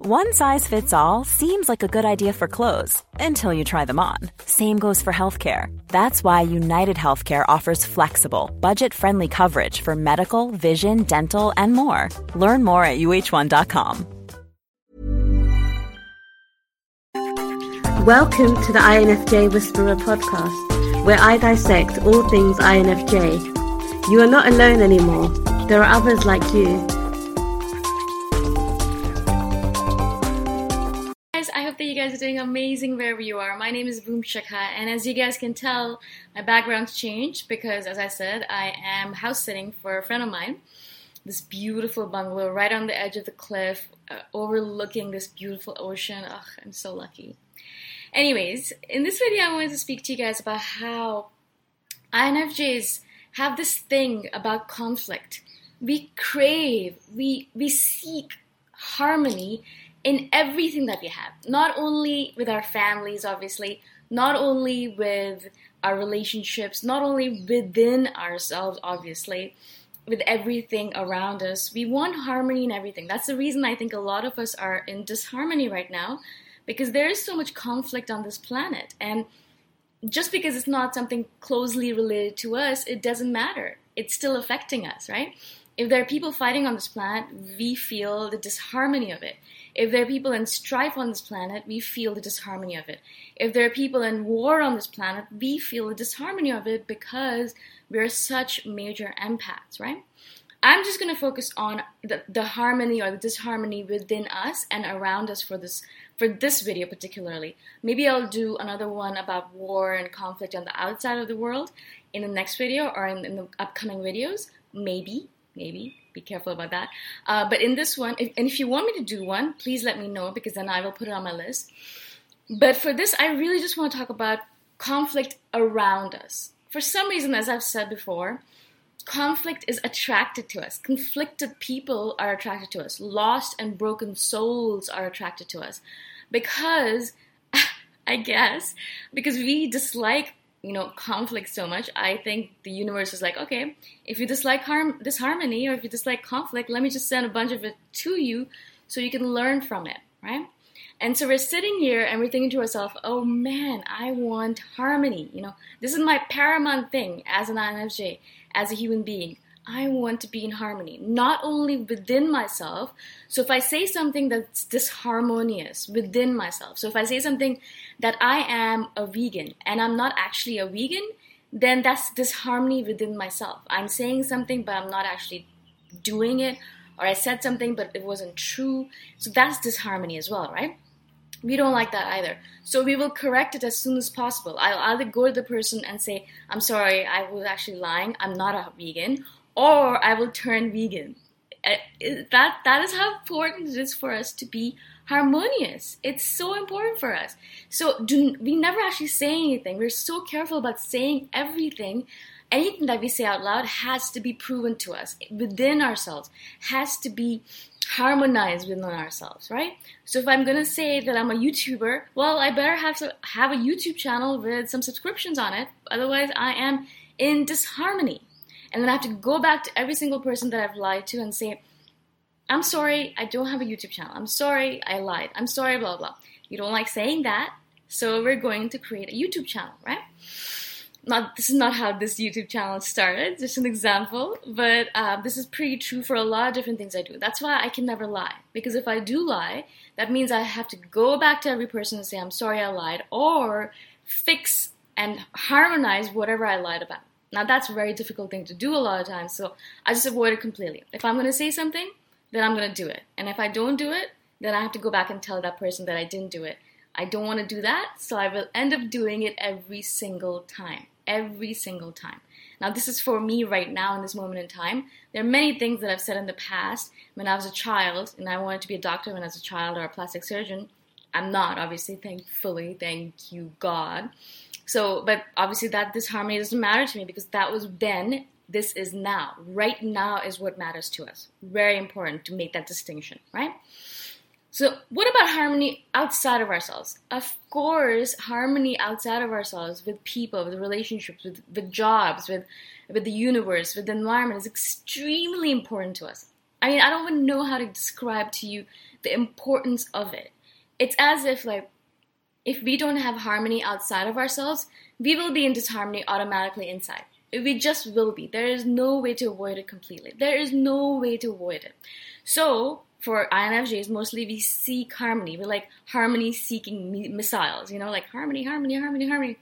One size fits all seems like a good idea for clothes until you try them on. Same goes for healthcare. That's why United Healthcare offers flexible, budget friendly coverage for medical, vision, dental, and more. Learn more at uh1.com. Welcome to the INFJ Whisperer podcast, where I dissect all things INFJ. You are not alone anymore, there are others like you. Guys, are doing amazing wherever you are. My name is Boom Shikha, and as you guys can tell, my background's changed because, as I said, I am house sitting for a friend of mine. This beautiful bungalow right on the edge of the cliff, uh, overlooking this beautiful ocean. Ugh, I'm so lucky. Anyways, in this video, I wanted to speak to you guys about how INFJs have this thing about conflict. We crave, we we seek harmony in everything that we have. Not only with our families, obviously, not only with our relationships, not only within ourselves, obviously, with everything around us. We want harmony in everything. That's the reason I think a lot of us are in disharmony right now because there is so much conflict on this planet. And just because it's not something closely related to us, it doesn't matter. It's still affecting us, right? If there are people fighting on this planet, we feel the disharmony of it. If there are people in strife on this planet, we feel the disharmony of it. If there are people in war on this planet, we feel the disharmony of it because we're such major empaths, right? I'm just going to focus on the, the harmony or the disharmony within us and around us for this for this video particularly. Maybe I'll do another one about war and conflict on the outside of the world in the next video or in, in the upcoming videos. Maybe, maybe. Be careful about that. Uh, but in this one, if, and if you want me to do one, please let me know because then I will put it on my list. But for this, I really just want to talk about conflict around us. For some reason, as I've said before, conflict is attracted to us. Conflicted people are attracted to us. Lost and broken souls are attracted to us because, I guess, because we dislike you know conflict so much i think the universe is like okay if you dislike harm disharmony or if you dislike conflict let me just send a bunch of it to you so you can learn from it right? And so we're sitting here and we're thinking to ourselves oh man i want harmony you know? This is my paramount thing as an infj as a human being I want to be in harmony, not only within myself. So if I say something that's disharmonious within myself, so if I say something that I am a vegan and I'm not actually a vegan, then that's disharmony within myself. I'm saying something, but I'm not actually doing it, or I said something, but it wasn't true. So that's disharmony as well, right? We don't like that either. So we will correct it as soon as possible. I'll either go to the person and say, I'm sorry, I was actually lying, I'm not a vegan or I will turn vegan. Uh, that that is how important it is for us to be harmonious. It's so important for us. So do we never actually say anything. We're so careful about saying everything. Anything that we say out loud has to be proven to us within ourselves, has to be harmonized within ourselves, right? So if I'm gonna say that I'm a YouTuber, well, I better have to have a YouTube channel with some subscriptions on it. Otherwise, I am in disharmony. And then I have to go back to every single person that I've lied to and say, I'm sorry, I don't have a YouTube channel. I'm sorry, I lied. I'm sorry, blah, blah. You don't like saying that, so we're going to create a YouTube channel, right? Not, this is not how this YouTube channel started, just an example, but uh, this is pretty true for a lot of different things I do. That's why I can never lie. Because if I do lie, that means I have to go back to every person and say, I'm sorry I lied, or fix and harmonize whatever I lied about. Now that's a very difficult thing to do a lot of times, so I just avoid it completely. If I'm gonna say something, then I'm gonna do it. And if I don't do it, then I have to go back and tell that person that I didn't do it. I don't want to do that, so I will end up doing it every single time. Every single time. Now, this is for me right now in this moment in time. There are many things that I've said in the past when I was a child and I wanted to be a doctor when I was a child or a plastic surgeon. I'm not, obviously, thankfully, thank you, God. So, but obviously that disharmony doesn't matter to me because that was then, this is now. Right now is what matters to us. Very important to make that distinction, right? So, what about harmony outside of ourselves? Of course, harmony outside of ourselves with people, with relationships, with, with jobs, with, with the universe, with the environment is extremely important to us. I mean, I don't even know how to describe to you the importance of it. It's as if, like, if we don't have harmony outside of ourselves, we will be in disharmony automatically inside. We just will be. There is no way to avoid it completely. There is no way to avoid it. So, for INFJs, mostly we seek harmony. We're like harmony seeking missiles, you know, like harmony, harmony, harmony, harmony.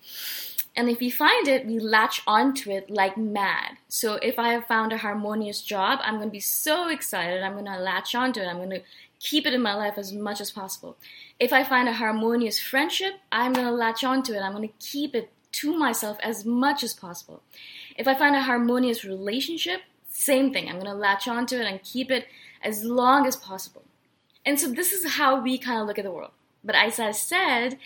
And if we find it, we latch onto it like mad. So if I have found a harmonious job, I'm going to be so excited. I'm going to latch onto it. I'm going to keep it in my life as much as possible. If I find a harmonious friendship, I'm going to latch onto it. I'm going to keep it to myself as much as possible. If I find a harmonious relationship, same thing. I'm going to latch onto it and keep it as long as possible. And so this is how we kind of look at the world. But as I said,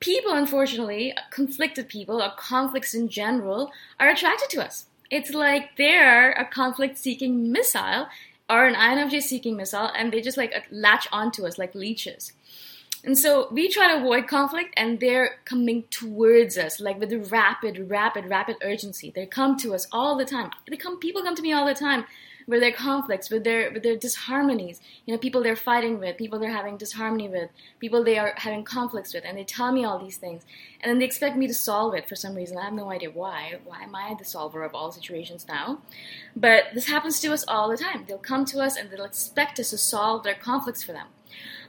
people, unfortunately, conflicted people or conflicts in general, are attracted to us. It's like they're a conflict seeking missile are an INFJ seeking missile and they just like latch onto us like leeches. And so we try to avoid conflict and they're coming towards us like with rapid, rapid, rapid urgency. They come to us all the time. They come people come to me all the time with their conflicts, with their with their disharmonies. You know, people they're fighting with, people they're having disharmony with, people they are having conflicts with, and they tell me all these things, and then they expect me to solve it for some reason. I have no idea why. Why am I the solver of all situations now? But this happens to us all the time. They'll come to us and they'll expect us to solve their conflicts for them.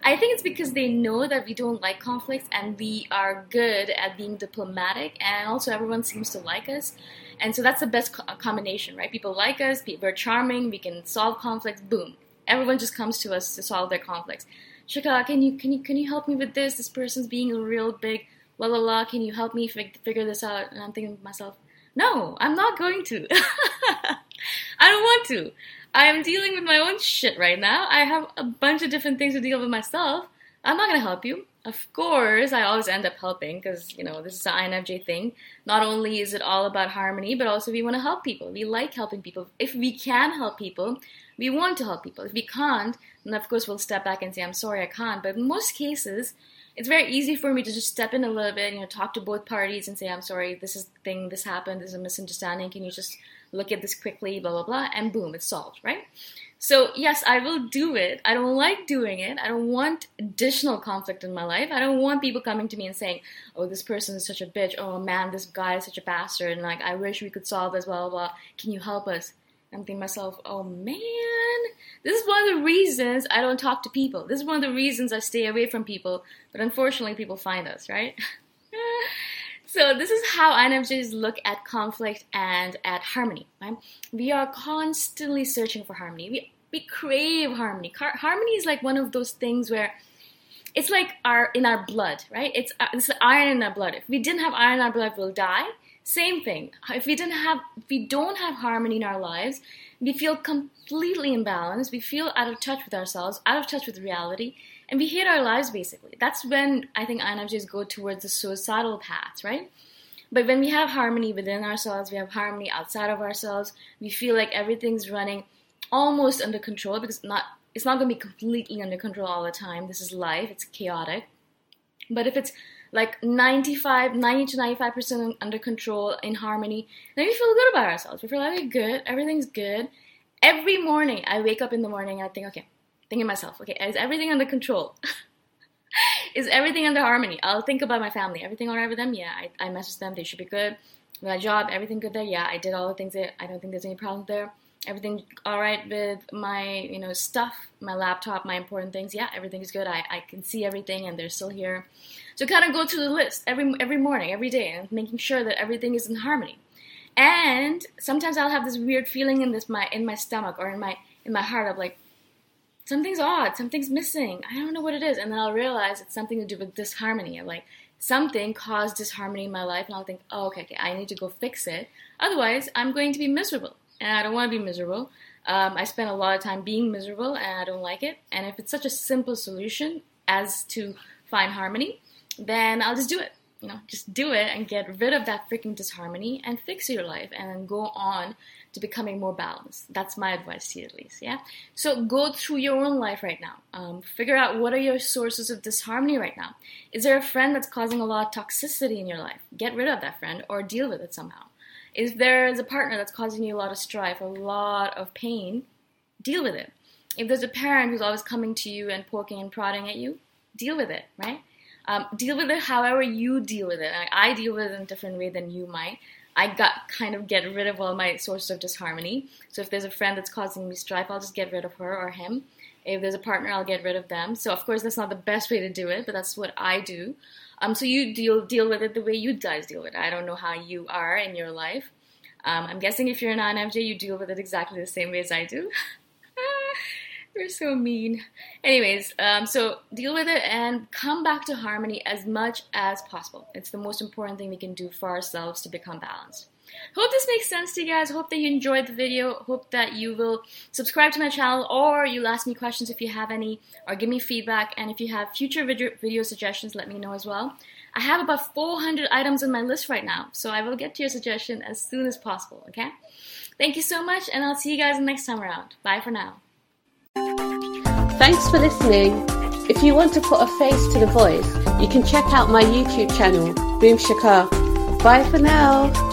I think it's because they know that we don't like conflicts and we are good at being diplomatic, and also everyone seems to like us. And so that's the best co- combination, right? People like us, we're charming, we can solve conflicts, boom. Everyone just comes to us to solve their conflicts. Shikha, can you can you can you help me with this? This person's being a real big la la la. Can you help me figure this out? And I'm thinking to myself, no, I'm not going to. I don't want to. I am dealing with my own shit right now. I have a bunch of different things to deal with myself. I'm not gonna help you. of course, I always end up helping because, you know, this is an INFJ thing. Not only is it all about harmony, but also we want to help people. We like helping people. If we can help people, we want to help people. If we can't, then of course we'll step back and say, I'm sorry, I can't. But in most cases, it's very easy for me to just step in a little bit, you know, talk to both parties and say, I'm sorry, this is the thing, this happened, this is a misunderstanding. Can you just look at this quickly, blah, blah, blah, and boom, it's solved, right? So, yes, I will do it. I don't like doing it. I don't want additional conflict in my life. I don't want people coming to me and saying, oh, this person is such a bitch. Oh, man, this guy is such a bastard. And like, I wish we could solve this, blah, blah, blah. Can you help us? I'm thinking myself, oh, man, this is one of the reasons I don't talk to people. This is one of the reasons I stay away from people. But unfortunately, people find us, right? So this is how INFJs look at conflict and at harmony. Right? We are constantly searching for harmony. We we crave harmony. Car- harmony is like one of those things where it's like our in our blood, right? It's uh, it's iron in our blood. If we didn't have iron in our blood, we'll die. Same thing. If we didn't have, if we don't have harmony in our lives, we feel completely imbalanced. We feel out of touch with ourselves, out of touch with reality, and we hate our lives basically. That's when I think INFJs go towards the suicidal path, right? But when we have harmony within ourselves, we have harmony outside of ourselves, we feel like everything's running almost under control because not it's not going to be completely under control all the time. This is life, it's chaotic. But if it's like 95, 90 to 95% under control in harmony, then we feel good about ourselves. We feel like we're good, everything's good. Every morning, I wake up in the morning, I think, okay, thinking myself, okay, is everything under control? is everything under harmony? I'll think about my family. Everything all right with them? Yeah, I, I messaged them. They should be good. My job, everything good there? Yeah, I did all the things that I don't think there's any problem there. Everything all right with my, you know, stuff, my laptop, my important things? Yeah, everything is good. I, I can see everything and they're still here. So kind of go through the list every every morning, every day, and making sure that everything is in harmony. And sometimes I'll have this weird feeling in this my in my stomach or in my in my heart of like, something's odd, something's missing. I don't know what it is. And then I'll realize it's something to do with disharmony. Like something caused disharmony in my life, and I'll think, oh, okay, okay, I need to go fix it. Otherwise, I'm going to be miserable. And I don't want to be miserable. Um, I spend a lot of time being miserable, and I don't like it. And if it's such a simple solution as to find harmony, then I'll just do it. You know, just do it and get rid of that freaking disharmony and fix your life and go on to becoming more balanced. That's my advice to you, at least. Yeah. So go through your own life right now. Um, figure out what are your sources of disharmony right now. Is there a friend that's causing a lot of toxicity in your life? Get rid of that friend or deal with it somehow. If there is a partner that's causing you a lot of strife, a lot of pain, deal with it. If there's a parent who's always coming to you and poking and prodding at you, deal with it, right? Um, deal with it however you deal with it. I deal with it in a different way than you might. I got kind of get rid of all my sources of disharmony. So if there's a friend that's causing me strife, I'll just get rid of her or him. If there's a partner, I'll get rid of them. So of course that's not the best way to do it, but that's what I do. Um, so you deal deal with it the way you guys deal with it. I don't know how you are in your life. Um, I'm guessing if you're an INFJ, you deal with it exactly the same way as I do. You're so mean. Anyways, um, so deal with it and come back to harmony as much as possible. It's the most important thing we can do for ourselves to become balanced. Hope this makes sense to you guys. Hope that you enjoyed the video. Hope that you will subscribe to my channel or you'll ask me questions if you have any or give me feedback. And if you have future video, video suggestions, let me know as well. I have about 400 items on my list right now, so I will get to your suggestion as soon as possible, okay? Thank you so much, and I'll see you guys next time around. Bye for now. Thanks for listening. If you want to put a face to the voice, you can check out my YouTube channel, Boom Shikha. Bye for now.